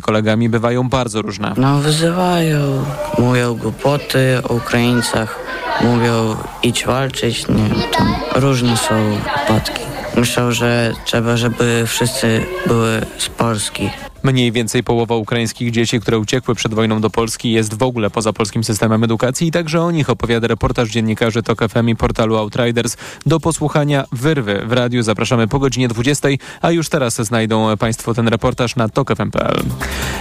kolegami bywają bardzo różne. No wyzywają, mówią głupoty o Ukraińcach, mówią idź walczyć, nie tam różne są wypadki. Myślę, że trzeba, żeby wszyscy były z Polski. Mniej więcej połowa ukraińskich dzieci, które uciekły przed wojną do Polski jest w ogóle poza polskim systemem edukacji i także o nich opowiada reportaż dziennikarzy TOK FM i portalu Outriders. Do posłuchania wyrwy w radiu zapraszamy po godzinie 20, a już teraz znajdą Państwo ten reportaż na tokfm.pl.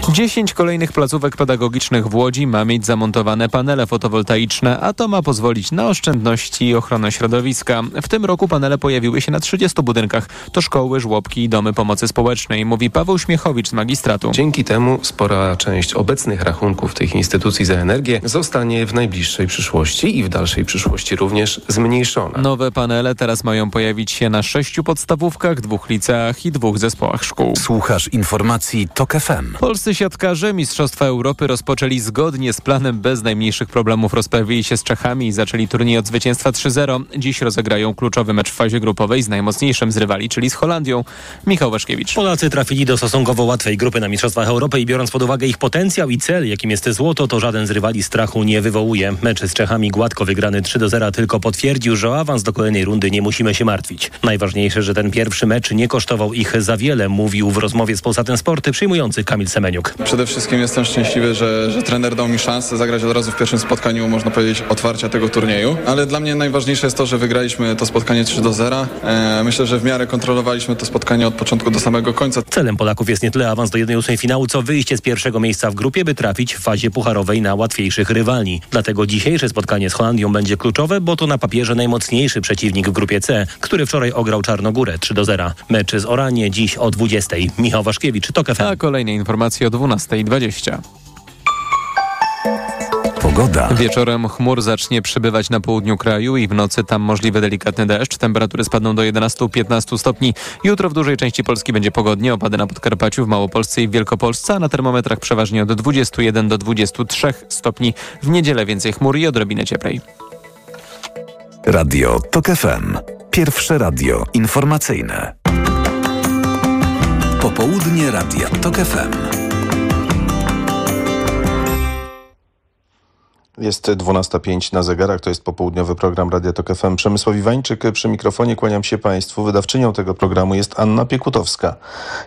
10 kolejnych placówek pedagogicznych w Łodzi ma mieć zamontowane panele fotowoltaiczne, a to ma pozwolić na oszczędności i ochronę środowiska. W tym roku panele pojawiły się na 30 budynkach. To szkoły, żłobki i domy pomocy społecznej, mówi Paweł Śmiechowicz z magistratu. Dzięki temu spora część obecnych rachunków tych instytucji za energię zostanie w najbliższej przyszłości i w dalszej przyszłości również zmniejszona. Nowe panele teraz mają pojawić się na sześciu podstawówkach, dwóch liceach i dwóch zespołach szkół. Słuchasz informacji TOK FM. Polscy siatkarze Mistrzostwa Europy rozpoczęli zgodnie z planem bez najmniejszych problemów. Rozprawili się z Czechami i zaczęli turniej od zwycięstwa 3-0. Dziś rozegrają kluczowy mecz w fazie grupowej z najmocniejszym z rywali, czyli z Holandią. Michał Waszkiewicz. Polacy trafili do stosunkowo łatwej grupy na Mistrzostwach Europy i biorąc pod uwagę ich potencjał i cel, jakim jest złoto, to żaden z rywali strachu nie wywołuje. Mecz z Czechami gładko wygrany 3 do 0 tylko potwierdził, że o awans do kolejnej rundy nie musimy się martwić. Najważniejsze, że ten pierwszy mecz nie kosztował ich za wiele, mówił w rozmowie z Polsatem Sporty przyjmujący Kamil Semeniuk. Przede wszystkim jestem szczęśliwy, że, że trener dał mi szansę zagrać od razu w pierwszym spotkaniu, można powiedzieć, otwarcia tego turnieju. Ale dla mnie najważniejsze jest to, że wygraliśmy to spotkanie 3 do 0. E, myślę, że w miarę kontrolowaliśmy to spotkanie od początku do samego końca. Celem Polaków jest nie tyle awans do 1-8 finału, co wyjście z pierwszego miejsca w grupie, by trafić w fazie pucharowej na łatwiejszych rywali. Dlatego dzisiejsze spotkanie z Holandią będzie kluczowe, bo to na papierze najmocniejszy przeciwnik w grupie C, który wczoraj ograł Czarnogórę 3 do 0. Mecz z Oranie dziś o 20. Michał Waszkiewicz, TOK FM. A kolejne informacje o 12.20. Pogoda. Wieczorem chmur zacznie przybywać na południu kraju i w nocy tam możliwy delikatny deszcz. Temperatury spadną do 11-15 stopni. Jutro w dużej części Polski będzie pogodnie. Opady na Podkarpaciu, w Małopolsce i w Wielkopolsce, a na termometrach przeważnie od 21 do 23 stopni. W niedzielę więcej chmur i odrobinę cieplej. Radio TOK FM. Pierwsze radio informacyjne. Popołudnie Radia TOK FM. Jest 12.05 na zegarach, to jest popołudniowy program Radia Tok FM. Przemysław Iwańczyk przy mikrofonie, kłaniam się Państwu. Wydawczynią tego programu jest Anna Piekutowska.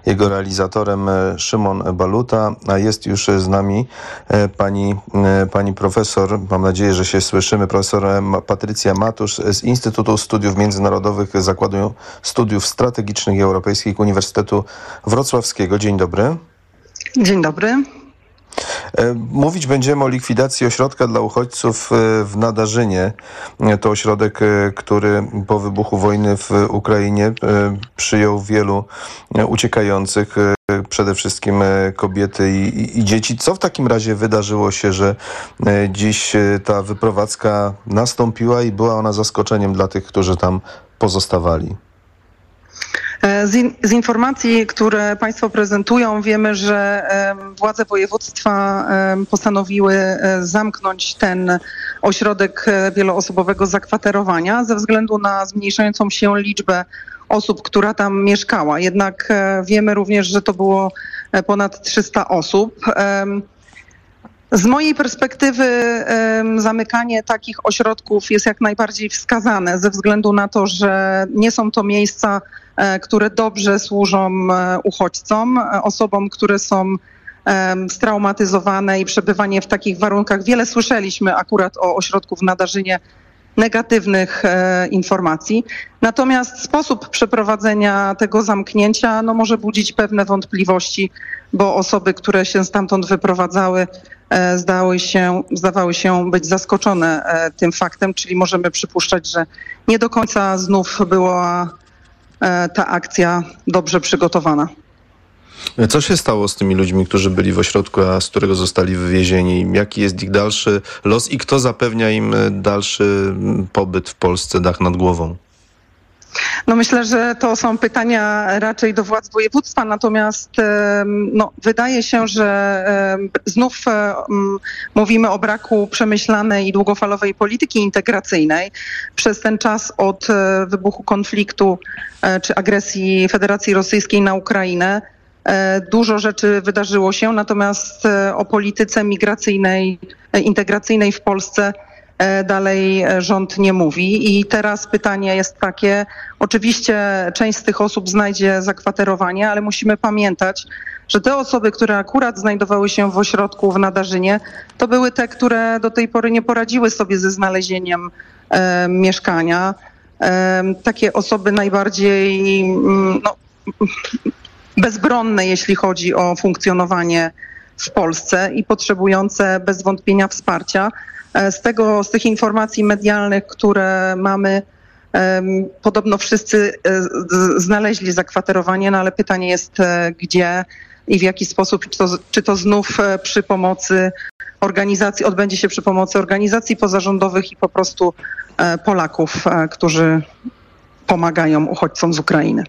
Jego realizatorem e, Szymon Baluta, a jest już z nami e, pani, e, pani profesor, mam nadzieję, że się słyszymy, profesor Patrycja Matusz z Instytutu Studiów Międzynarodowych Zakładu Studiów Strategicznych i Europejskich Uniwersytetu Wrocławskiego. Dzień dobry. Dzień dobry. Mówić będziemy o likwidacji ośrodka dla uchodźców w Nadarzynie. To ośrodek, który po wybuchu wojny w Ukrainie przyjął wielu uciekających, przede wszystkim kobiety i, i, dzieci. Co w takim razie wydarzyło się, że dziś ta wyprowadzka nastąpiła i była ona zaskoczeniem dla tych, którzy tam pozostawali? Z, in, z, informacji, które Państwo prezentują, wiemy, że władze województwa postanowiły zamknąć ten ośrodek wieloosobowego zakwaterowania ze względu na zmniejszającą się liczbę osób, która tam mieszkała. Jednak wiemy również, że to było ponad 300 osób. Z mojej perspektywy zamykanie takich ośrodków jest jak najbardziej wskazane ze względu na to, że nie są to miejsca, które dobrze służą uchodźcom, osobom, które są straumatyzowane i przebywanie w takich warunkach. Wiele słyszeliśmy akurat o ośrodku w Nadarzynie negatywnych informacji. Natomiast sposób przeprowadzenia tego zamknięcia no, może budzić pewne wątpliwości, bo osoby, które się stamtąd wyprowadzały, zdały się, zdawały się być zaskoczone tym faktem, czyli możemy przypuszczać, że nie do końca znów była ta akcja dobrze przygotowana. Co się stało z tymi ludźmi, którzy byli w ośrodku, a z którego zostali wywiezieni? Jaki jest ich dalszy los i kto zapewnia im dalszy pobyt w Polsce, dach nad głową? No myślę, że to są pytania raczej do władz województwa, natomiast no, wydaje się, że znów mówimy o braku przemyślanej i długofalowej polityki integracyjnej. Przez ten czas od wybuchu konfliktu czy agresji Federacji Rosyjskiej na Ukrainę Dużo rzeczy wydarzyło się, natomiast o polityce migracyjnej, integracyjnej w Polsce dalej rząd nie mówi. I teraz pytanie jest takie, oczywiście część z tych osób znajdzie zakwaterowanie, ale musimy pamiętać, że te osoby, które akurat znajdowały się w ośrodku w Nadarzynie, to były te, które do tej pory nie poradziły sobie ze znalezieniem e, mieszkania. E, takie osoby najbardziej mm, no, bezbronne, jeśli chodzi o funkcjonowanie w Polsce i potrzebujące bez wątpienia wsparcia. E, z, tego, z tych informacji medialnych, które mamy, podobno wszyscy e, znaleźli zakwaterowanie, no ale pytanie jest e, gdzie i w jaki sposób, czy to, czy to znów przy pomocy organizacji, odbędzie się przy pomocy organizacji pozarządowych i po prostu Polaków, którzy pomagają uchodźcom z Ukrainy.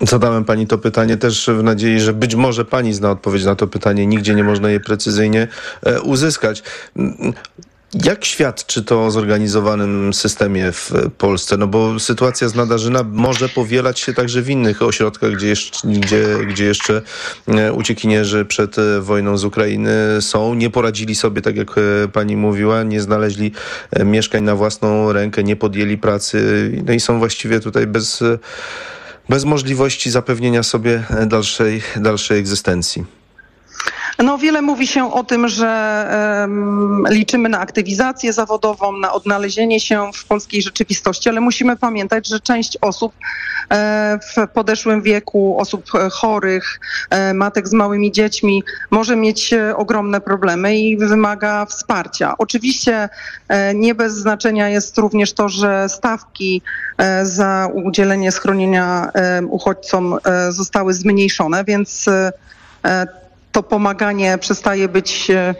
Zadałem pani to pytanie też w nadziei, że być może pani zna odpowiedź na to pytanie. Nigdzie nie można je precyzyjnie uzyskać. Jak świadczy to o zorganizowanym systemie w Polsce? No bo sytuacja z Nadarzyna może powielać się także w innych ośrodkach, gdzie jeszcze, gdzie, gdzie jeszcze e, uciekinierzy przed e, wojną z Ukrainy są. Nie poradzili sobie, tak jak e, pani mówiła, nie znaleźli mieszkań na własną rękę, nie podjęli pracy no i są właściwie tutaj bez, bez możliwości zapewnienia sobie dalszej, dalszej egzystencji. No, wiele mówi się o tym, że um, liczymy na aktywizację zawodową, na odnalezienie się w polskiej rzeczywistości, ale musimy pamiętać, że część osób e, w podeszłym wieku, osób chorych, e, matek z małymi dziećmi może mieć e, ogromne problemy i wymaga wsparcia. Oczywiście e, nie bez znaczenia jest również to, że stawki e, za udzielenie schronienia e, uchodźcom zostały zmniejszone, więc to pomaganie przestaje być e,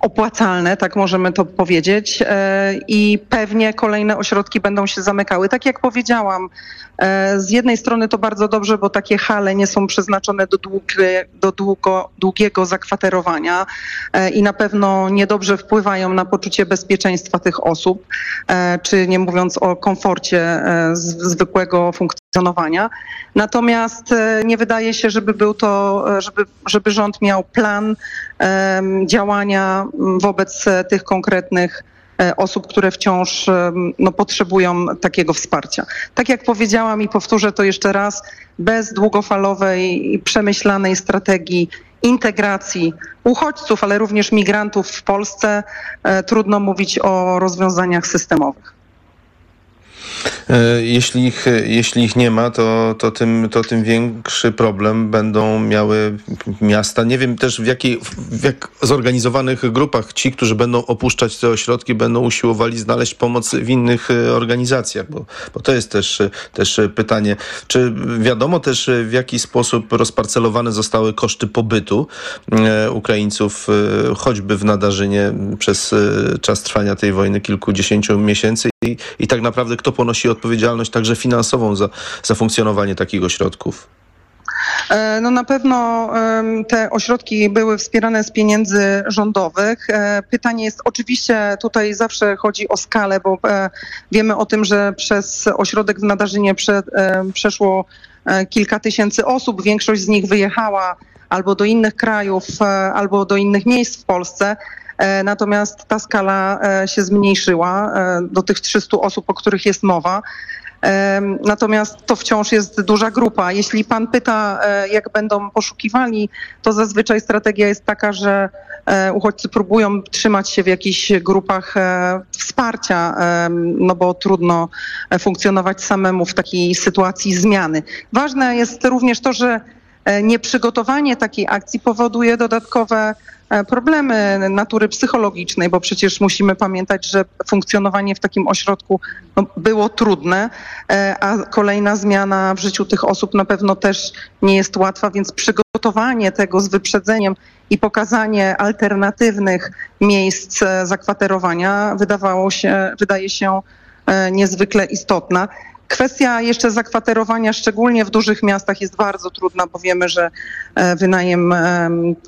opłacalne, tak możemy to powiedzieć, e, i pewnie kolejne ośrodki będą się zamykały. Tak jak powiedziałam, e, z jednej strony to bardzo dobrze, bo takie hale nie są przeznaczone do, długie, do długo, długiego zakwaterowania i na pewno niedobrze wpływają na poczucie bezpieczeństwa tych osób, czy nie mówiąc o komforcie zwykłego funkcjonowania funkcjonowania. Natomiast e, nie wydaje się, żeby był to, e, żeby, żeby rząd miał plan działania wobec e, tych konkretnych osób, które wciąż no, potrzebują takiego wsparcia. Tak jak powiedziałam i powtórzę to jeszcze raz, bez długofalowej i przemyślanej strategii integracji uchodźców, ale również migrantów w Polsce, trudno mówić o rozwiązaniach systemowych. E, jeśli ich, jeśli ich nie ma, to, to, tym, to tym większy problem będą miały miasta. Nie wiem też w, jakiej, w jak zorganizowanych grupach ci, którzy będą opuszczać te ośrodki, będą usiłowali znaleźć pomoc w innych e, organizacjach, bo, bo to jest też, też pytanie. Czy wiadomo też w jaki sposób rozparcelowane zostały koszty pobytu e, Ukraińców, choćby w Nadarzynie przez czas trwania tej wojny kilkudziesięciu miesięcy i, tak naprawdę kto ponosi odpowiedzialność także finansową za, za funkcjonowanie takich ośrodków? E, no na pewno te ośrodki były wspierane z pieniędzy rządowych. E, pytanie jest oczywiście tutaj zawsze chodzi o skalę, bo e, wiemy o tym, że przez ośrodek w Nadarzynie prze, przeszło kilka tysięcy osób. Większość z nich wyjechała albo do innych krajów, albo do innych miejsc w Polsce. E, natomiast ta skala e, się zmniejszyła e, do tych 300 osób, o których jest mowa. Natomiast to wciąż jest duża grupa. Jeśli pan pyta, jak będą poszukiwali, to zazwyczaj strategia jest taka, że uchodźcy próbują trzymać się w jakichś grupach wsparcia, no bo trudno funkcjonować samemu w takiej sytuacji zmiany. Ważne jest również to, że nieprzygotowanie takiej akcji powoduje dodatkowe problemy natury psychologicznej, bo przecież musimy pamiętać, że funkcjonowanie w takim ośrodku no, było trudne, e, a kolejna zmiana w życiu tych osób na pewno też nie jest łatwa, więc przygotowanie tego z wyprzedzeniem i pokazanie alternatywnych miejsc e, zakwaterowania wydawało się, wydaje się niezwykle istotna. Kwestia jeszcze zakwaterowania, szczególnie w dużych miastach, jest bardzo trudna, bo wiemy, że e, wynajem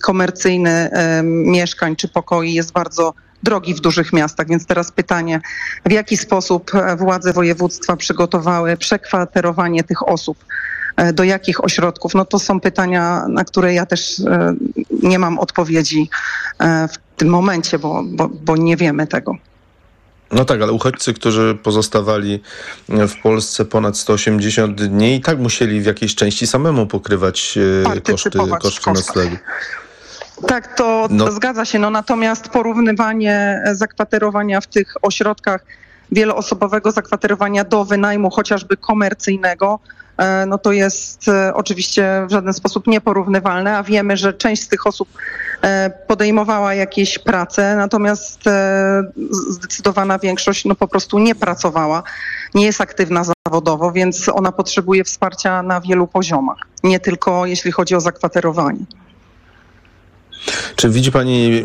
komercyjny mieszkań czy pokoi jest bardzo drogi w dużych miastach. Więc teraz pytanie, w jaki sposób e, władze województwa przygotowały przekwaterowanie tych osób do jakich ośrodków? No to są pytania, na które ja też nie mam odpowiedzi w tym momencie, bo, bo, bo nie wiemy tego. No tak, ale uchodźcy, którzy pozostawali w Polsce ponad 180 dni i tak musieli w jakiejś części samemu pokrywać koszty, koszty noclegu. Tak, to, no. to zgadza się. No, natomiast porównywanie zakwaterowania w tych ośrodkach wieloosobowego zakwaterowania do wynajmu chociażby komercyjnego, e, no to jest e, oczywiście w żaden sposób nieporównywalne, a wiemy, że część z tych osób e, podejmowała jakieś prace, natomiast zdecydowana większość no po prostu nie pracowała, nie jest aktywna zawodowo, więc ona potrzebuje wsparcia na wielu poziomach, nie tylko jeśli chodzi o zakwaterowanie. Czy widzi Pani,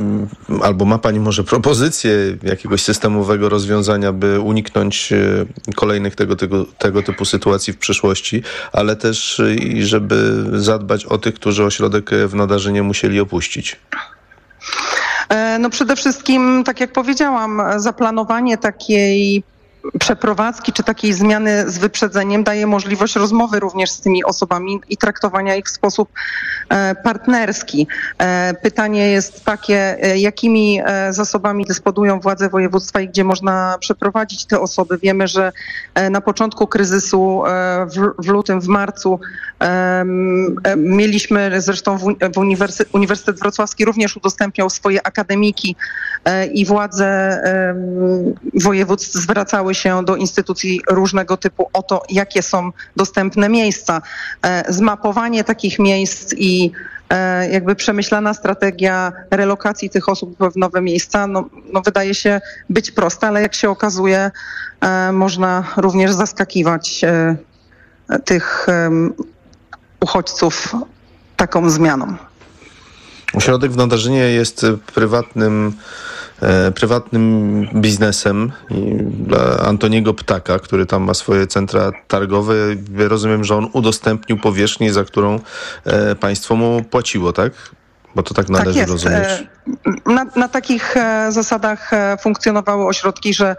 albo ma Pani może propozycję jakiegoś systemowego rozwiązania, by uniknąć e, kolejnych tego, tego, tego typu sytuacji w przyszłości, ale też i żeby zadbać o tych, którzy ośrodek w Nadarzynie musieli opuścić? E, no przede wszystkim, tak jak powiedziałam, zaplanowanie takiej przeprowadzki czy takiej zmiany z wyprzedzeniem daje możliwość rozmowy również z tymi osobami i traktowania ich w sposób e, partnerski. E, pytanie jest takie, e, jakimi zasobami dysponują władze województwa i gdzie można przeprowadzić te osoby. Wiemy, że na początku kryzysu w, lutym, w marcu mieliśmy zresztą w Uniwersytet, Uniwersytet Wrocławski również udostępniał swoje akademiki i władze województw zwracały się do instytucji różnego typu o to, jakie są dostępne miejsca. E, zmapowanie takich miejsc i e, jakby przemyślana strategia relokacji tych osób w nowe miejsca, no, no wydaje się być prosta, ale jak się okazuje, e, można również zaskakiwać tych uchodźców taką zmianą. Ośrodek w Nadarzynie jest prywatnym prywatnym biznesem Antoniego Ptaka, który tam ma swoje centra targowe. Rozumiem, że on udostępnił powierzchnię, za którą e, państwo mu płaciło, tak? Bo to tak, tak należy tak rozumieć. Na, na takich zasadach funkcjonowały ośrodki, że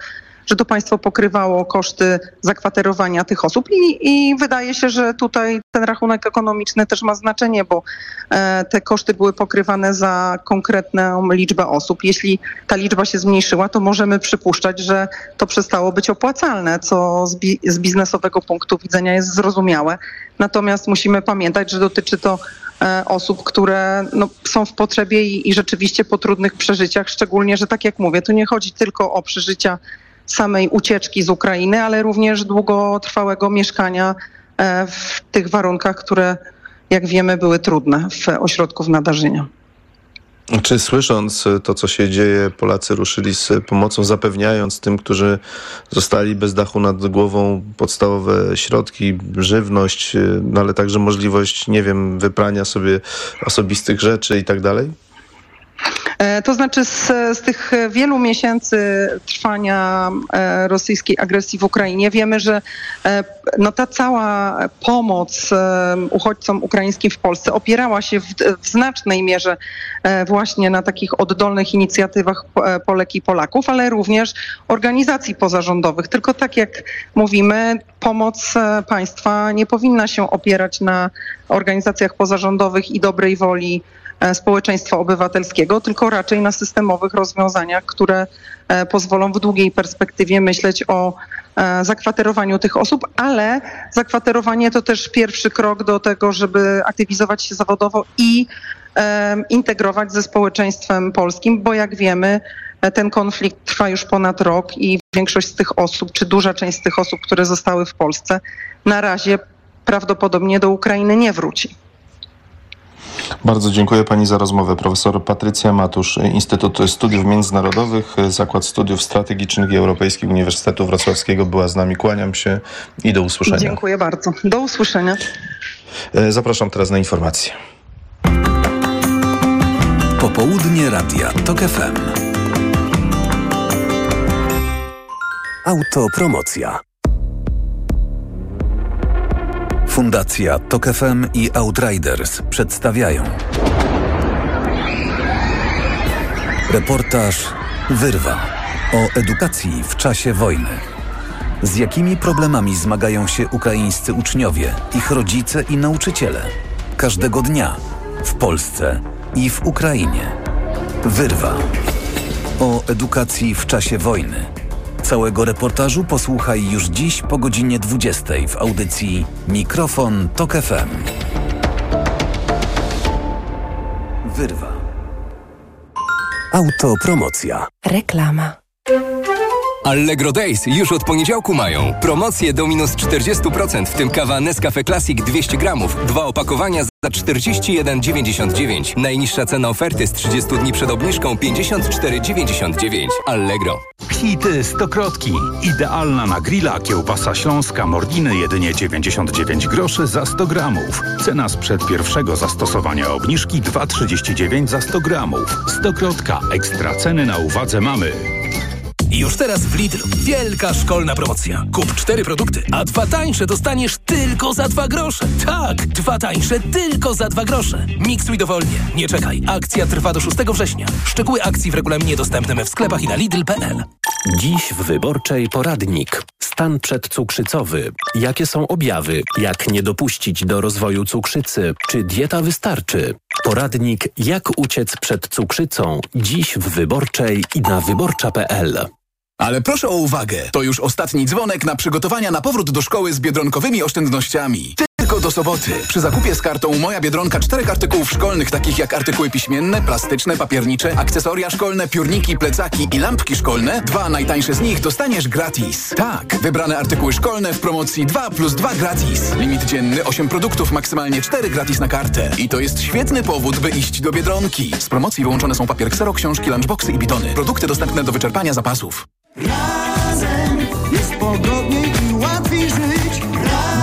że to państwo pokrywało koszty zakwaterowania tych osób i, i wydaje się, że tutaj ten rachunek ekonomiczny też ma znaczenie, bo e, te koszty były pokrywane za konkretną liczbę osób. Jeśli ta liczba się zmniejszyła, to możemy przypuszczać, że to przestało być opłacalne, co z, bi z biznesowego punktu widzenia jest zrozumiałe. Natomiast musimy pamiętać, że dotyczy to e, osób, które no, są w potrzebie i, i rzeczywiście po trudnych przeżyciach, szczególnie, że tak jak mówię, tu nie chodzi tylko o przeżycia samej ucieczki z Ukrainy, ale również długotrwałego mieszkania e, w tych warunkach, które jak wiemy były trudne w ośrodku w Nadarzynia. Czy słysząc to, co się dzieje, Polacy ruszyli z pomocą, zapewniając tym, którzy zostali bez dachu nad głową, podstawowe środki, żywność, no ale także możliwość, nie wiem, wyprania sobie osobistych rzeczy i tak dalej? E, to znaczy z, z, tych wielu miesięcy trwania e, rosyjskiej agresji w Ukrainie wiemy, że e, no, ta cała pomoc uchodźcom ukraińskim w Polsce opierała się w, w znacznej mierze właśnie na takich oddolnych inicjatywach Polek i Polaków, ale również organizacji pozarządowych. Tylko tak jak mówimy, pomoc państwa nie powinna się opierać na organizacjach pozarządowych i dobrej woli społeczeństwa obywatelskiego, tylko raczej na systemowych rozwiązaniach, które e, pozwolą w długiej perspektywie myśleć o e, zakwaterowaniu tych osób, ale zakwaterowanie to też pierwszy krok do tego, żeby aktywizować się zawodowo i integrować ze społeczeństwem polskim, bo jak wiemy, ten konflikt trwa już ponad rok i większość z tych osób, czy duża część z tych osób, które zostały w Polsce, na razie prawdopodobnie do Ukrainy nie wróci. Bardzo dziękuję Pani za rozmowę. Profesor Patrycja Matusz, Instytut Studiów Międzynarodowych, Zakład Studiów Strategicznych i Europejskich Uniwersytetu Wrocławskiego była z nami. Kłaniam się i do usłyszenia. Dziękuję bardzo. Do usłyszenia. E, zapraszam teraz na informacje. Popołudnie Radia TOK FM. Autopromocja. Fundacja Tok FM i Outriders przedstawiają Reportaż Wyrwa o edukacji w czasie wojny. Z jakimi problemami zmagają się ukraińscy uczniowie, ich rodzice i nauczyciele? Każdego dnia w Polsce i w Ukrainie. Wyrwa. O edukacji w czasie wojny. Całego reportażu posłuchaj już dziś po godzinie 20 w audycji Mikrofon Tok FM. Wyrwa. Autopromocja. Reklama. Allegro Days już od poniedziałku mają. Promocje do minus 40%, w tym kawa Nescafe Classic 200 gramów. Dwa opakowania za 41,99. Najniższa cena oferty z 30 dni przed obniżką 54,99. Allegro. Hity stokrotki. Idealna na grilla kiełbasa śląska Mordiny jedynie 99 groszy za 100 gramów. Cena sprzed pierwszego zastosowania obniżki 2,39 za 100 gramów. Stokrotka. Ekstra ceny na uwadze mamy. Już teraz w Lidlu wielka szkolna promocja. Kup cztery produkty, a dwa tańsze dostaniesz tylko za dwa grosze. Tak, dwa tańsze tylko za dwa grosze. Miksuj dowolnie. Nie czekaj. Akcja trwa do 6 września. Szczegóły akcji w regulaminie dostępnym w sklepach i na Lidl.pl. Dziś w Wyborczej poradnik. Stan przedcukrzycowy. Jakie są objawy? Jak nie dopuścić do rozwoju cukrzycy? Czy dieta wystarczy? Poradnik Jak uciec przed cukrzycą. Dziś w Wyborczej i na wyborcza.pl. Ale proszę o uwagę, to już ostatni dzwonek na przygotowania na powrót do szkoły z biedronkowymi oszczędnościami. Tylko do soboty. Przy zakupie z kartą Moja Biedronka czterech artykułów szkolnych, takich jak artykuły piśmienne, plastyczne, papiernicze, akcesoria szkolne, piórniki, plecaki i lampki szkolne, dwa najtańsze z nich dostaniesz gratis. Tak, wybrane artykuły szkolne w promocji 2 plus 2 gratis. Limit dzienny 8 produktów, maksymalnie 4 gratis na kartę. I to jest świetny powód, by iść do Biedronki. Z promocji wyłączone są papier ksero, książki, lunchboxy i bidony. Produkty dostępne do wyczerpania zapasów. Razem jest pogodniej i łatwiej żyć.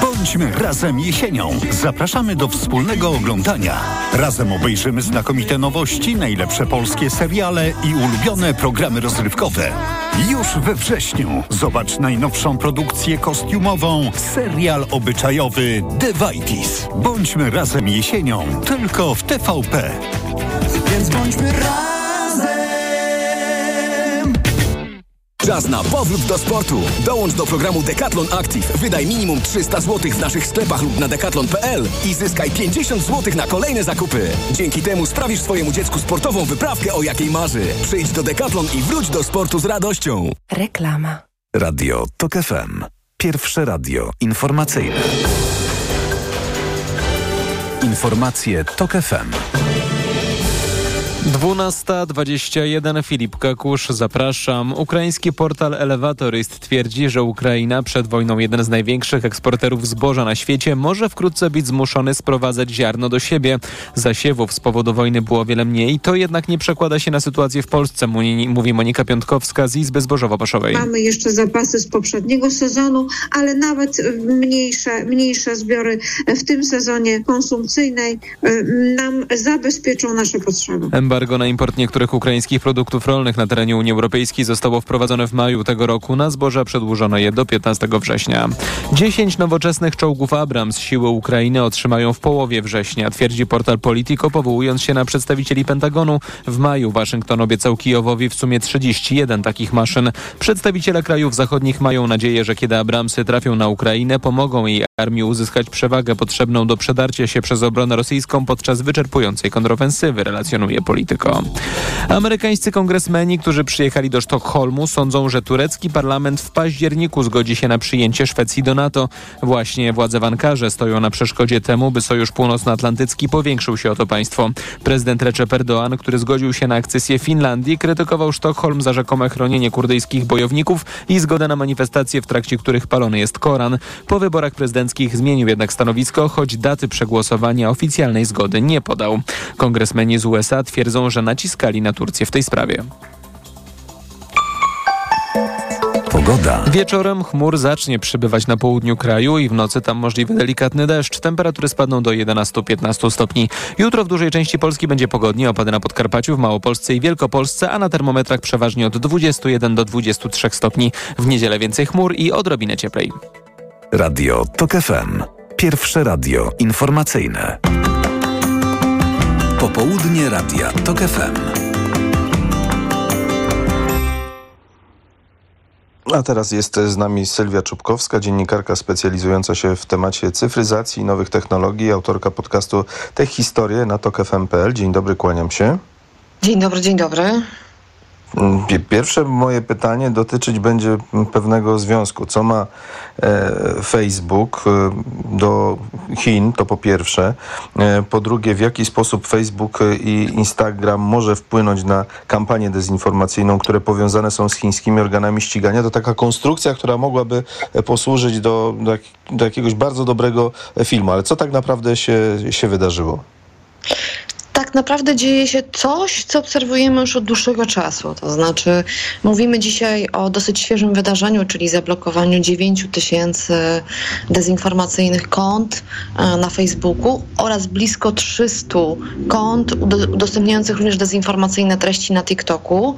Bądźmy razem jesienią. Zapraszamy do wspólnego oglądania. Razem obejrzymy znakomite nowości, najlepsze polskie seriale i ulubione programy rozrywkowe. Już we wrześniu zobacz najnowszą produkcję kostiumową, serial obyczajowy The Vitis. Bądźmy razem jesienią, tylko w TVP. Więc bądźmy razem. Czas na powrót do sportu. Dołącz do programu Decathlon Active. Wydaj minimum 300 zł w naszych sklepach lub na decathlon.pl i zyskaj 50 zł na kolejne zakupy. Dzięki temu sprawisz swojemu dziecku sportową wyprawkę, o jakiej marzy. Przyjdź do Decathlon i wróć do sportu z radością. Reklama. Radio TOK FM. Pierwsze radio informacyjne. Informacje TOK FM. 12.21 Filip Kakusz, zapraszam. Ukraiński portal Elevatorist twierdzi, że Ukraina przed wojną jeden z największych eksporterów zboża na świecie może wkrótce być zmuszony sprowadzać ziarno do siebie. Zasiewów z powodu wojny było wiele mniej, to jednak nie przekłada się na sytuację w Polsce, mówi Monika Piątkowska z Izby Zbożowo-Paszowej. Mamy jeszcze zapasy z poprzedniego sezonu, ale nawet mniejsze, mniejsze zbiory w tym sezonie konsumpcyjnej nam zabezpieczą nasze potrzeby. Embargo na import niektórych ukraińskich produktów rolnych na terenie Unii Europejskiej zostało wprowadzone w maju tego roku. Na zboża przedłużono je do 15 września. 10 nowoczesnych czołgów Abrams siły Ukrainy otrzymają w połowie września, twierdzi portal Politico, powołując się na przedstawicieli Pentagonu. W maju Waszyngton obiecał Kijowowi w sumie 31 takich maszyn. Przedstawiciele krajów zachodnich mają nadzieję, że kiedy Abramsy trafią na Ukrainę, pomogą jej armii uzyskać przewagę potrzebną do przedarcia się przez obronę rosyjską podczas wyczerpującej kontrofensywy, relacjonuje Amerykańscy kongresmeni, którzy przyjechali do Sztokholmu, sądzą, że turecki parlament w październiku zgodzi się na przyjęcie Szwecji do NATO. Właśnie władze w Ankarze stoją na przeszkodzie temu, by Sojusz Północnoatlantycki powiększył się o to państwo. Prezydent Recep Erdoğan, który zgodził się na akcesję Finlandii, krytykował Sztokholm za rzekome chronienie kurdyjskich bojowników i zgodę na manifestacje, w trakcie których palony jest Koran. Po wyborach prezydenckich zmienił jednak stanowisko, choć daty przegłosowania oficjalnej zgody nie podał. Kongresmeni z USA twierdzą, że naciskali na Turcję w tej sprawie. Pogoda. Wieczorem chmur zacznie przybywać na południu kraju i w nocy tam możliwy delikatny deszcz. Temperatury spadną do 11-15 stopni. Jutro w dużej części Polski będzie pogodnie, opady na Podkarpaciu, w Małopolsce i Wielkopolsce, a na termometrach przeważnie od 21 do 23 stopni. W niedzielę więcej chmur i odrobinę cieplej. Radio TOK FM. Pierwsze radio informacyjne. Popołudnie Radia TOK FM. A teraz jest z nami Sylwia Czubkowska, dziennikarka specjalizująca się w temacie cyfryzacji i nowych technologii, autorka podcastu Tech Historie na TokFM.pl. Dzień dobry, kłaniam się. Dzień dobry, dzień dobry. Pierwsze moje pytanie dotyczyć będzie pewnego związku. Co ma e, Facebook e, do Chin, to po pierwsze. E, po drugie, w jaki sposób Facebook i Instagram może wpłynąć na kampanię dezinformacyjną, które powiązane są z chińskimi organami ścigania. To taka konstrukcja, która mogłaby posłużyć do, do, jakiegoś bardzo dobrego filmu. Ale co tak naprawdę się, się wydarzyło? Tak naprawdę dzieje się coś, co obserwujemy już od dłuższego czasu. To znaczy, mówimy dzisiaj o dosyć świeżym wydarzeniu, czyli zablokowaniu 9 tysięcy dezinformacyjnych kont e, na Facebooku oraz blisko 300 kont udostępniających również dezinformacyjne treści na TikToku.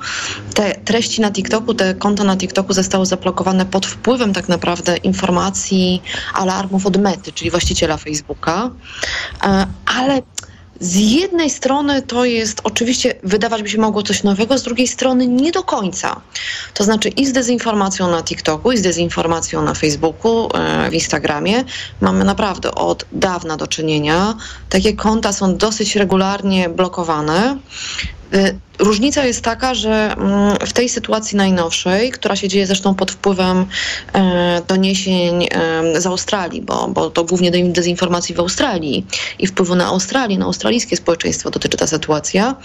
Te treści na TikToku, te konta na TikToku zostały zablokowane pod wpływem tak naprawdę informacji, alarmów od Mety, czyli właściciela Facebooka. E, ale z jednej strony to jest oczywiście wydawać by się mogło coś nowego, z drugiej strony nie do końca. To znaczy i z dezinformacją na TikToku, i z dezinformacją na Facebooku, e, w Instagramie mamy naprawdę od dawna do czynienia. Takie konta są dosyć regularnie blokowane. E, Różnica jest taka, że mm, w tej sytuacji najnowszej, która się dzieje zresztą pod wpływem e, doniesień z Australii, bo, bo to głównie dezinformacji w Australii i wpływu na Australię, na australijskie społeczeństwo dotyczy ta sytuacja,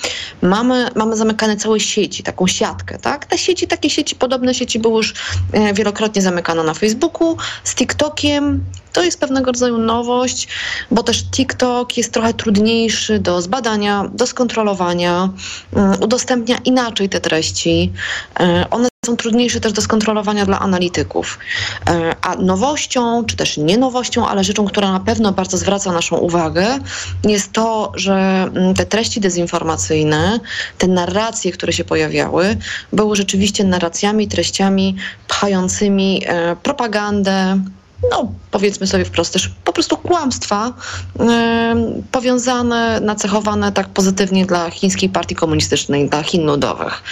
mamy, mamy zamykane całe sieci, taką siatkę, tak? Te sieci, takie sieci, podobne sieci były już wielokrotnie zamykane na Facebooku, z TikTokiem to jest pewnego rodzaju nowość, bo też TikTok jest trochę trudniejszy do zbadania, do skontrolowania udostępnia inaczej te treści. E, one są trudniejsze też do skontrolowania dla analityków. E, a nowością, czy też nie nowością, ale rzeczą, która na pewno bardzo zwraca naszą uwagę, jest to, że mm, te treści dezinformacyjne, te narracje, które się pojawiały, były rzeczywiście narracjami, treściami pchającymi e, propagandę, no powiedzmy sobie wprost, też po prostu kłamstwa yy, powiązane, nacechowane tak pozytywnie dla chińskiej partii komunistycznej, dla Chin Ludowych.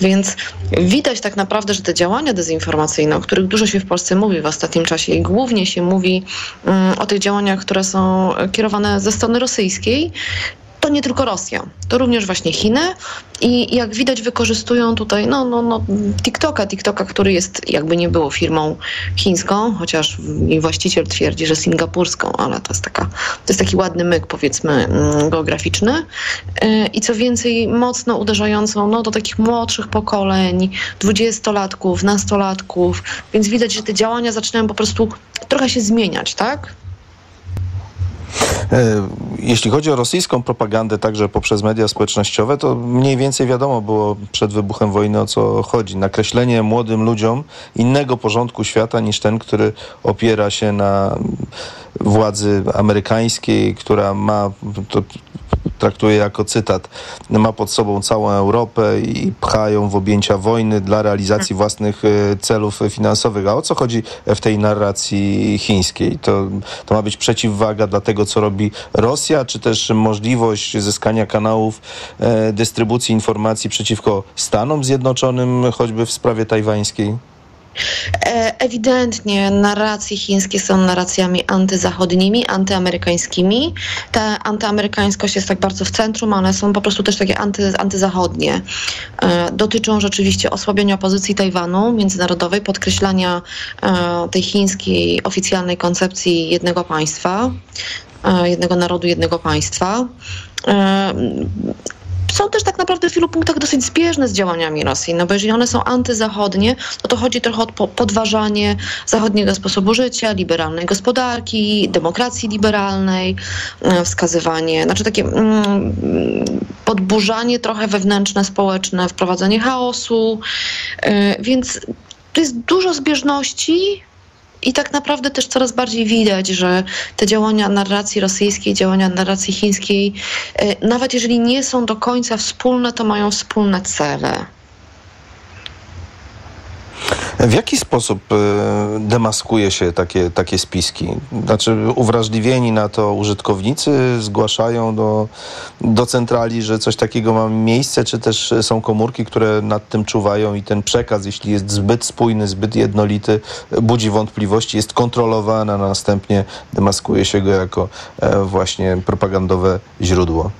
Więc widać tak naprawdę, że te działania dezinformacyjne, o których dużo się w Polsce mówi w ostatnim czasie i głównie się mówi yy, o tych działaniach, które są kierowane ze strony rosyjskiej, to nie tylko Rosja, to również właśnie Chiny. I jak widać wykorzystują tutaj no, no, no, TikToka, TikToka, który jest jakby nie było firmą chińską, chociaż jej właściciel twierdzi, że singapurską, ale to jest, taka, to jest taki ładny myk powiedzmy mm, geograficzny. Y, i co więcej mocno uderzającą no, do takich młodszych pokoleń, dwudziestolatków, nastolatków, więc widać, że te działania zaczynają po prostu trochę się zmieniać, tak? E, jeśli chodzi o rosyjską propagandę, także poprzez media społecznościowe, to mniej więcej wiadomo było przed wybuchem wojny o co chodzi. Nakreślenie młodym ludziom innego porządku świata niż ten, który opiera się na władzy amerykańskiej, która ma to, traktuję jako cytat, ma pod sobą całą Europę i pcha ją w objęcia wojny dla realizacji własnych e, celów finansowych. A o co chodzi w tej narracji chińskiej? To, to ma być przeciwwaga dla tego, co robi Rosja, czy też możliwość zyskania kanałów e, dystrybucji informacji przeciwko Stanom Zjednoczonym, choćby w sprawie tajwańskiej? E, ewidentnie narracje chińskie są narracjami antyzachodnimi, antyamerykańskimi. Ta antyamerykańskość jest tak bardzo w centrum, ale są po prostu też takie anty, antyzachodnie. E, dotyczą rzeczywiście osłabienia pozycji Tajwanu międzynarodowej, podkreślania e, tej chińskiej oficjalnej koncepcji jednego państwa, jednego narodu, jednego państwa są też tak naprawdę w wielu punktach dosyć zbieżne z działaniami Rosji, no bo jeżeli one są antyzachodnie, no to chodzi trochę o podważanie zachodniego sposobu życia, liberalnej gospodarki, demokracji liberalnej, e, wskazywanie, znaczy takie mm, podburzanie trochę wewnętrzne, społeczne, wprowadzanie chaosu, e, więc to jest dużo zbieżności i tak naprawdę też coraz bardziej widać, że te działania narracji rosyjskiej, działania narracji chińskiej, e, nawet jeżeli nie są do końca wspólne, to mają wspólne cele. W jaki sposób e, demaskuje się takie, takie spiski? Znaczy uwrażliwieni na to użytkownicy zgłaszają do, do centrali, że coś takiego ma miejsce, czy też są komórki, które nad tym czuwają i ten przekaz, jeśli jest zbyt spójny, zbyt jednolity, budzi wątpliwości, jest kontrolowany, a następnie demaskuje się go jako e, właśnie propagandowe źródło.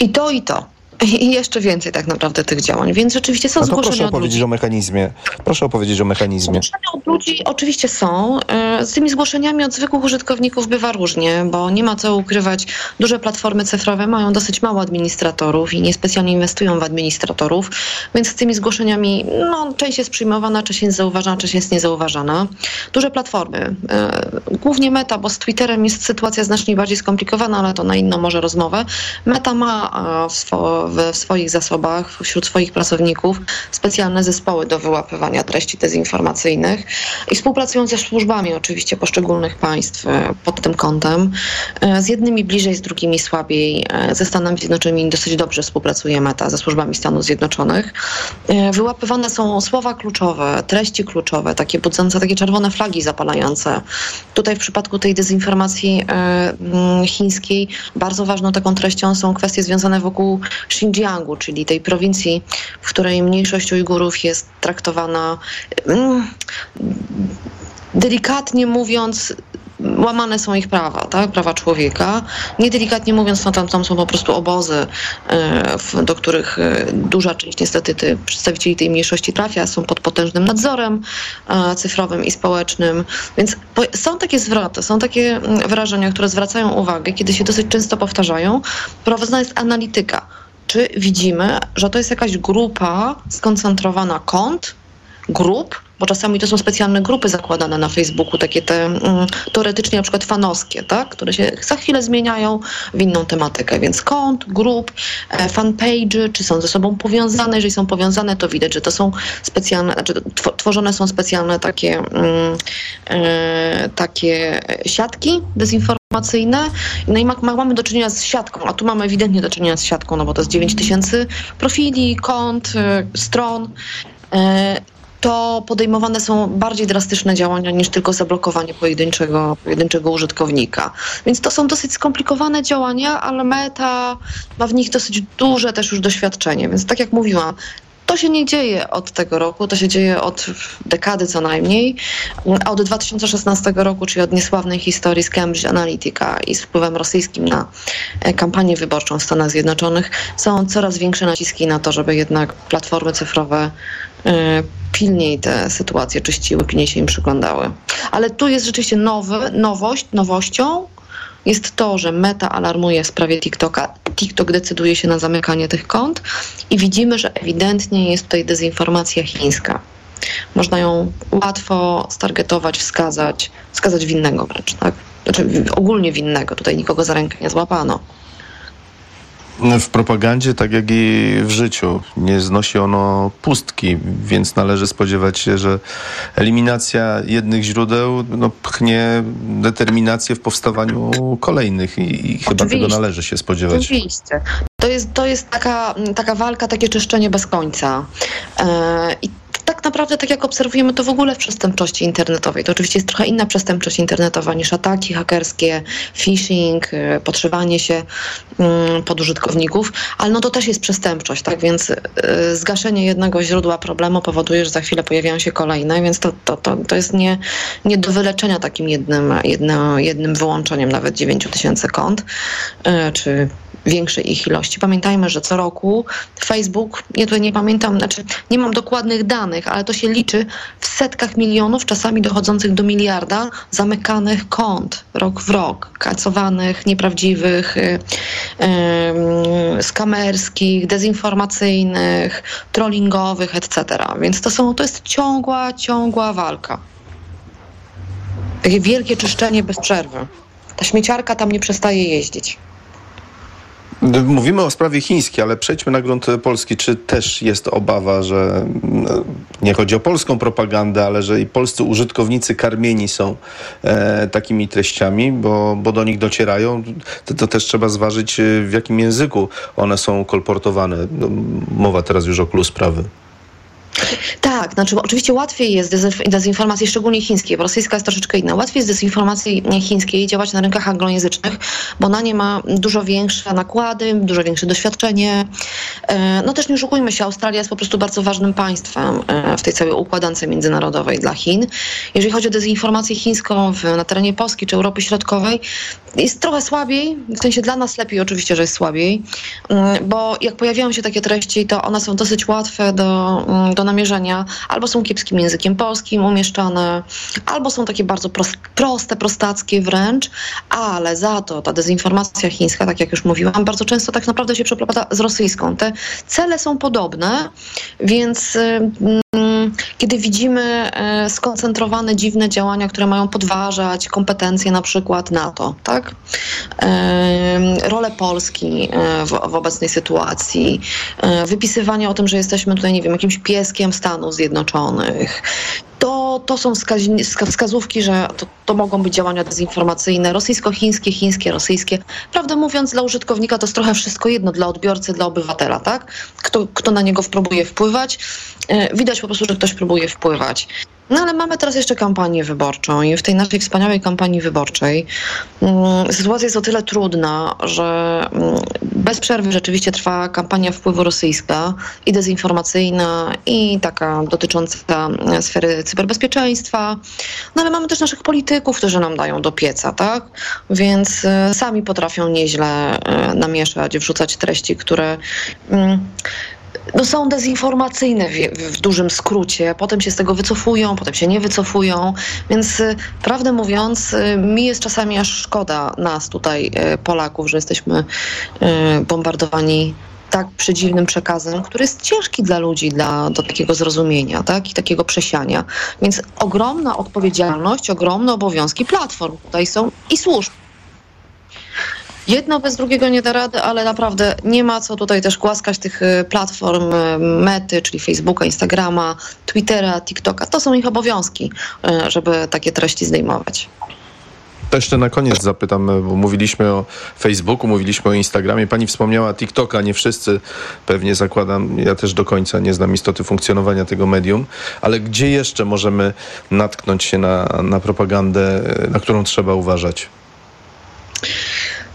I to, i to. I jeszcze więcej tak naprawdę tych działań, więc rzeczywiście są No to zgłoszenia proszę opowiedzieć ludzi. o mechanizmie. Proszę opowiedzieć o mechanizmie. Zgłoszenia od ludzi oczywiście są. E, Z tymi zgłoszeniami od zwykłych użytkowników bywa różnie, bo nie ma co ukrywać. Duże platformy cyfrowe mają dosyć mało administratorów i niespecjalnie inwestują w administratorów, więc z tymi zgłoszeniami no, część jest przyjmowana, część jest zauważana, część jest niezauważana. Duże platformy, e, głównie Meta, bo z Twitterem jest sytuacja znacznie bardziej skomplikowana, ale to na inną może rozmowę. Meta ma e, w, w swoich zasobach, wśród swoich pracowników specjalne zespoły do wyłapywania treści dezinformacyjnych i współpracują ze służbami oczywiście poszczególnych państw e, pod tym kątem. E, Z jednymi bliżej, z drugimi słabiej. E, Ze Stanami Zjednoczonymi dosyć dobrze współpracuje Meta ze służbami Stanów Zjednoczonych. Wyłapywane są słowa kluczowe, treści kluczowe, takie budzące takie czerwone flagi zapalające. Tutaj w przypadku tej dezinformacji chińskiej bardzo ważną taką treścią są kwestie związane wokół Xinjiangu, czyli tej prowincji, w której mniejszość Ujgurów jest traktowana mm, delikatnie mówiąc, łamane są ich prawa, tak? prawa człowieka. Niedelikatnie mówiąc, no tam, tam są po prostu obozy, e, do których e, duża część niestety ty, przedstawicieli tej mniejszości trafia, są pod potężnym nadzorem e, cyfrowym i społecznym. Więc są takie zwroty, są takie mm, wyrażenia, które zwracają uwagę, kiedy się dosyć często powtarzają. Prowadzona jest analityka. Czy widzimy, że to jest jakaś grupa skoncentrowana kont, grup, bo czasami to są specjalne grupy zakładane na Facebooku, takie te mm, teoretycznie na przykład fanowskie, tak? które się za chwilę zmieniają w inną tematykę, więc kont, grup, e, czy są ze sobą powiązane, jeżeli są powiązane, to widać, że to są specjalne, znaczy tw- tworzone są specjalne takie, mm, e, takie siatki dezinformacyjne. No i ma, ma, mamy do czynienia z siatką, a tu mamy ewidentnie do czynienia z siatką, no bo to jest 9 tysięcy profili, kont, e, stron. E, to podejmowane są bardziej drastyczne działania niż tylko zablokowanie pojedynczego, pojedynczego użytkownika. Więc to są dosyć skomplikowane działania, ale Meta ma w nich dosyć duże też już doświadczenie. Więc tak jak mówiłam, to się nie dzieje od tego roku, to się dzieje od dekady co najmniej, a od 2016 roku, czyli od niesławnej historii z Cambridge Analytica i z wpływem rosyjskim na e, kampanię wyborczą w Stanach Zjednoczonych, są coraz większe naciski na to, żeby jednak platformy cyfrowe pilniej te sytuacje czyściły, pilniej się im przyglądały. Ale tu jest rzeczywiście nowy, nowość, nowością jest to, że Meta alarmuje w sprawie TikToka. TikTok decyduje się na zamykanie tych kont i widzimy, że ewidentnie jest tutaj dezinformacja chińska. Można ją łatwo stargetować, wskazać, wskazać winnego wręcz, tak? Znaczy ogólnie winnego, tutaj nikogo za rękę nie złapano. W propagandzie, tak jak i w życiu, nie znosi ono pustki, więc należy spodziewać się, że eliminacja jednych źródeł no, pchnie determinację w powstawaniu kolejnych i, i chyba tego należy się spodziewać. Oczywiście. To jest, to jest taka, taka walka, takie czyszczenie bez końca. I tak naprawdę, tak jak obserwujemy to w ogóle w przestępczości internetowej, to oczywiście jest trochę inna przestępczość internetowa niż ataki hakerskie, phishing, e, podszywanie się mm, pod użytkowników, ale no to też jest przestępczość, tak więc e, zgaszenie jednego źródła problemu powoduje, że za chwilę pojawiają się kolejne, więc to, to, to, to jest nie, nie do wyleczenia takim jednym, jednym wyłączeniem nawet 9 tysięcy kont, e, czy większej ich ilości. Pamiętajmy, że co roku Facebook, ja tutaj nie pamiętam, znaczy nie mam dokładnych danych, ale to się liczy w setkach milionów, czasami dochodzących do miliarda zamykanych kont rok w rok, kacowanych, nieprawdziwych, y, y, skamerskich, dezinformacyjnych, trollingowych, etc. Więc to, są, to jest ciągła, ciągła walka. Takie wielkie czyszczenie bez przerwy. Ta śmieciarka tam nie przestaje jeździć. Mówimy o sprawie chińskiej, ale przejdźmy na grunt polski. Czy też jest obawa, że no, nie chodzi o polską propagandę, ale że i polscy użytkownicy karmieni są e, takimi treściami, bo, bo do nich docierają? To, to też trzeba zważyć, e, w jakim języku one są kolportowane. No, mowa teraz już o klucz sprawy. Tak, znaczy oczywiście łatwiej jest dezinformacji, szczególnie chińskiej, bo rosyjska jest troszeczkę inna. Łatwiej jest dezinformacji chińskiej działać na rynkach anglojęzycznych, bo na nie ma dużo większe nakłady, dużo większe doświadczenie. E, no też nie oszukujmy się, Australia jest po prostu bardzo ważnym państwem e, w tej całej układance międzynarodowej dla Chin. Jeżeli chodzi o dezinformację chińską w, na terenie Polski czy Europy Środkowej, jest trochę słabiej, w sensie dla nas lepiej oczywiście, że jest słabiej, mm, bo jak pojawiają się takie treści, to one są dosyć łatwe do, mm, do namierzenia, albo są kiepskim językiem polskim umieszczane, albo są takie bardzo proste, prostackie wręcz, ale za to ta dezinformacja chińska, tak jak już mówiłam, bardzo często tak naprawdę się przeplata z rosyjską. Te cele są podobne, więc mm, kiedy widzimy e, skoncentrowane, dziwne działania, które mają podważać kompetencje na przykład NATO, tak? Polski e, w, w obecnej sytuacji, e, wypisywanie o tym, że jesteśmy tutaj, nie wiem, jakimś pieskiem Stanów Zjednoczonych, to, to są wskazówki, że to, to, mogą być działania dezinformacyjne, rosyjsko-chińskie, chińskie, rosyjskie. Prawdę mówiąc, dla użytkownika to jest trochę wszystko jedno, dla odbiorcy, dla obywatela, tak? Kto, kto na niego próbuje wpływać. E, widać po prostu, że ktoś próbuje wpływać. No ale mamy teraz jeszcze kampanię wyborczą i w tej naszej wspaniałej kampanii wyborczej mm, sytuacja jest o tyle trudna, że mm, bez przerwy rzeczywiście trwa kampania wpływu rosyjska i dezinformacyjna i taka dotycząca e, sfery cyberbezpieczeństwa. No ale mamy też naszych polityków, którzy nam dają do pieca, tak? Więc e, sami potrafią nieźle e, namieszać, wrzucać treści, które mm, no są dezinformacyjne w, w, dużym skrócie. Potem się z tego wycofują, potem się nie wycofują. Więc y, prawdę mówiąc, y, mi jest czasami aż szkoda nas tutaj, y, Polaków, że jesteśmy bombardowani tak przedziwnym przekazem, który jest ciężki dla ludzi dla, do takiego zrozumienia tak? i takiego przesiania. Więc ogromna odpowiedzialność, ogromne obowiązki platform tutaj są i służb. Jedno bez drugiego nie da rady, ale naprawdę nie ma co tutaj też głaskać tych y, platform y, mety, czyli Facebooka, Instagrama, Twittera, TikToka. To są ich obowiązki, y, żeby takie treści zdejmować. To jeszcze na koniec zapytam, bo mówiliśmy o Facebooku, mówiliśmy o Instagramie. Pani wspomniała TikToka, nie wszyscy pewnie zakładam, ja też do końca nie znam istoty funkcjonowania tego medium, ale gdzie jeszcze możemy natknąć się na, na propagandę, na którą trzeba uważać?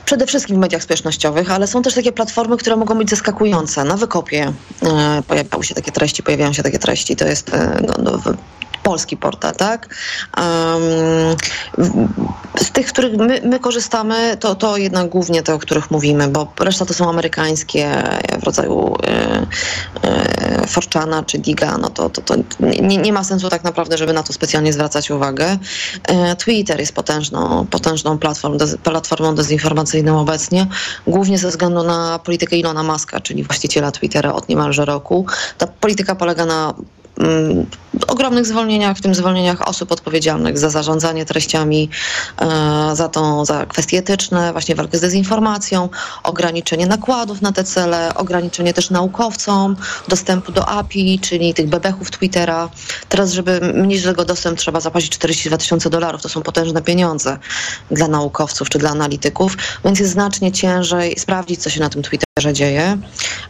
Przede wszystkim w mediach społecznościowych, ale są też takie platformy, które mogą być zaskakujące. Na wykopie e, pojawiały się takie treści, pojawiają się takie treści. To jest e, no, no, polski portal, tak? Z tych, których my, my, korzystamy, to, to jednak głównie te, o których mówimy, bo reszta to są amerykańskie w rodzaju y, y, Forczana czy Diga, no to, to, to nie, nie, ma sensu tak naprawdę, żeby na to specjalnie zwracać uwagę. Twitter jest potężną, potężną platformą, dez, platformą dezinformacyjną obecnie, głównie ze względu na politykę Ilona Maska, czyli właściciela Twittera od niemalże roku. Ta polityka polega na Mm, ogromnych zwolnieniach, w tym zwolnieniach osób odpowiedzialnych za zarządzanie treściami, e, za, tą, za kwestie etyczne, właśnie walkę z dezinformacją, ograniczenie nakładów na te cele, ograniczenie też naukowcom dostępu do API, czyli tych bebechów Twittera. Teraz, żeby mieć do tego dostęp, trzeba zapłacić 42 tysiące dolarów. To są potężne pieniądze dla naukowców czy dla analityków, więc jest znacznie ciężej sprawdzić, co się na tym Twitterze dzieje.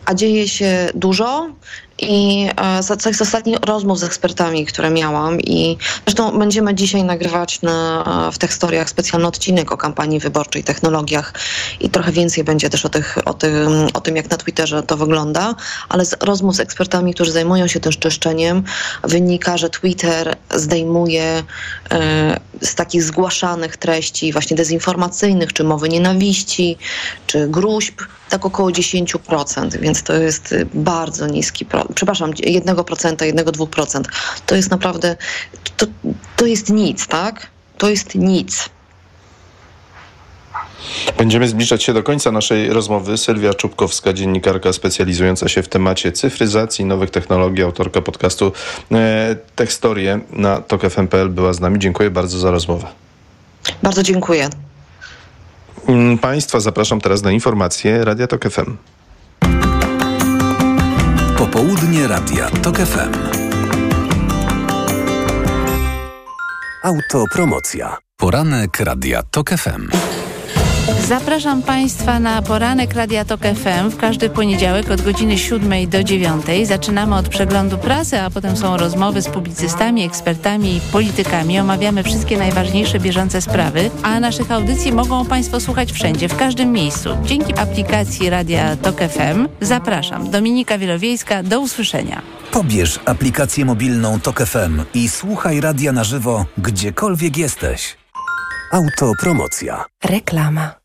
A dzieje się dużo i e, z ostatnich rozmów z ekspertami, które miałam i zresztą będziemy dzisiaj nagrywać na, e, w Techstoriach specjalny odcinek o kampanii wyborczej, technologiach i trochę więcej będzie też o, tych, o, tym, o tym, jak na Twitterze to wygląda, ale z rozmów z ekspertami, którzy zajmują się tym czyszczeniem, wynika, że Twitter zdejmuje e, z takich zgłaszanych treści właśnie dezinformacyjnych, czy mowy nienawiści, czy gruźb, tak około 10%, więc to jest y, bardzo niski, przepraszam, 1%, 1-2%. To jest naprawdę, to, to jest nic, tak? To jest nic. Będziemy zbliżać się do końca naszej rozmowy. Sylwia Czubkowska, dziennikarka specjalizująca się w temacie cyfryzacji, nowych technologii, autorka podcastu e, Techstorie na TokFM.pl była z nami. Dziękuję bardzo za rozmowę. Bardzo dziękuję. Mm, państwa zapraszam teraz na informacje Radia Tok FM. Popołudnie Radia Tok FM. Autopromocja. Poranek Radia Tok FM. Zapraszam Państwa na poranek Radia Tok FM w każdy poniedziałek od godziny 7 do 9. Zaczynamy od przeglądu prasy, a potem są rozmowy z publicystami, ekspertami i politykami. Omawiamy wszystkie najważniejsze bieżące sprawy, a naszych audycji mogą Państwo słuchać wszędzie, w każdym miejscu. Dzięki aplikacji Radia Tok FM. Zapraszam. Dominika Wielowiejska. Do usłyszenia. Pobierz aplikację mobilną Tok FM i słuchaj radia na żywo, gdziekolwiek jesteś. Autopromocja. Reklama.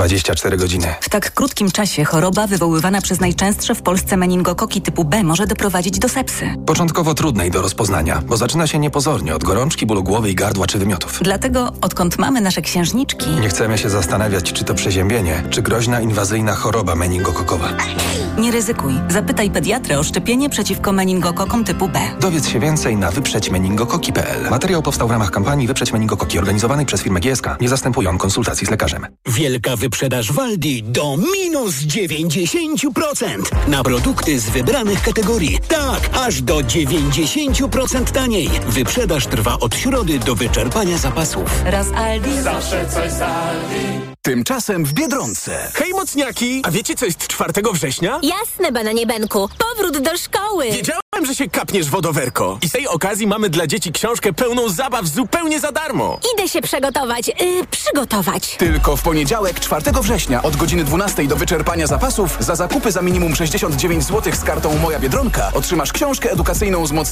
24 godziny. W tak krótkim czasie choroba wywoływana przez najczęstsze w Polsce meningokoki typu B może doprowadzić do sepsy. Początkowo trudnej do rozpoznania, bo zaczyna się niepozornie od gorączki, bólu głowy i gardła czy wymiotów. Dlatego, odkąd mamy nasze księżniczki... Nie chcemy się zastanawiać, czy to przeziębienie, czy groźna inwazyjna choroba meningokokowa. Nie ryzykuj. Zapytaj pediatrę o szczepienie przeciwko meningokokom typu B. Dowiedz się więcej na wyprzedźmeningokoki.pl. Materiał powstał w ramach kampanii Wyprzeć Meningokoki organizowanej przez firmę GSK. Nie zastępują konsultacji z lekarzem. Wielka wyprzedaż Waldi do minus 90% na produkty z wybranych kategorii. Tak, aż do 90% taniej. Wyprzedaż trwa od środy do wyczerpania zapasów. Raz Aldi. Zawsze coś z Aldi. Tymczasem w Biedronce. Hej mocniaki, a wiecie co jest 4 września? Jasne, bananie Benku. Powrót do szkoły. Wiedziałem, że się kapniesz wodowerko. I z tej okazji mamy dla dzieci książkę pełną zabaw zupełnie za darmo. Idę się przygotować. Yy, przygotować. Tylko w poniedziałek 4 września od godziny 12 do wyczerpania zapasów za zakupy za minimum 69 zł z kartą Moja Biedronka otrzymasz książkę edukacyjną z mocniakami